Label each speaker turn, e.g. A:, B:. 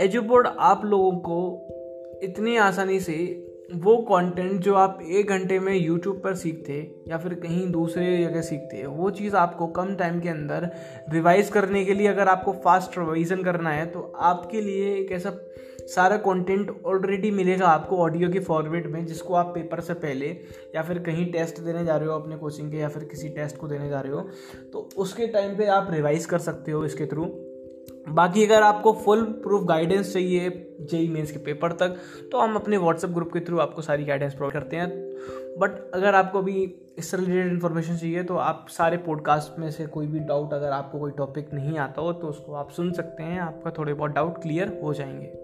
A: एजुपोर्ड आप लोगों को इतनी आसानी से वो कंटेंट जो आप एक घंटे में यूट्यूब पर सीखते या फिर कहीं दूसरे जगह सीखते, वो चीज़ आपको कम टाइम के अंदर रिवाइज करने के लिए अगर आपको फास्ट रिवाइजन करना है तो आपके लिए एक ऐसा सारा कंटेंट ऑलरेडी मिलेगा आपको ऑडियो के फॉर्मेट में, जिसको आप पेपर से पहले या फिर कहीं टेस्ट देने जा रहे हो अपने कोचिंग के या फिर किसी टेस्ट को देने जा रहे हो तो उसके टाइम पे आप रिवाइज कर सकते हो इसके थ्रू बाकी अगर आपको फुल प्रूफ गाइडेंस चाहिए जेई मेंस के पेपर तक तो हम अपने व्हाट्सएप ग्रुप के थ्रू आपको सारी गाइडेंस प्रोवाइड करते हैं। बट अगर आपको भी इससे रिलेटेड इन्फॉर्मेशन चाहिए तो आप सारे पॉडकास्ट में से कोई भी डाउट अगर आपको कोई टॉपिक नहीं आता हो तो उसको आप सुन सकते हैं। आपका थोड़े बहुत डाउट क्लियर हो जाएँगे।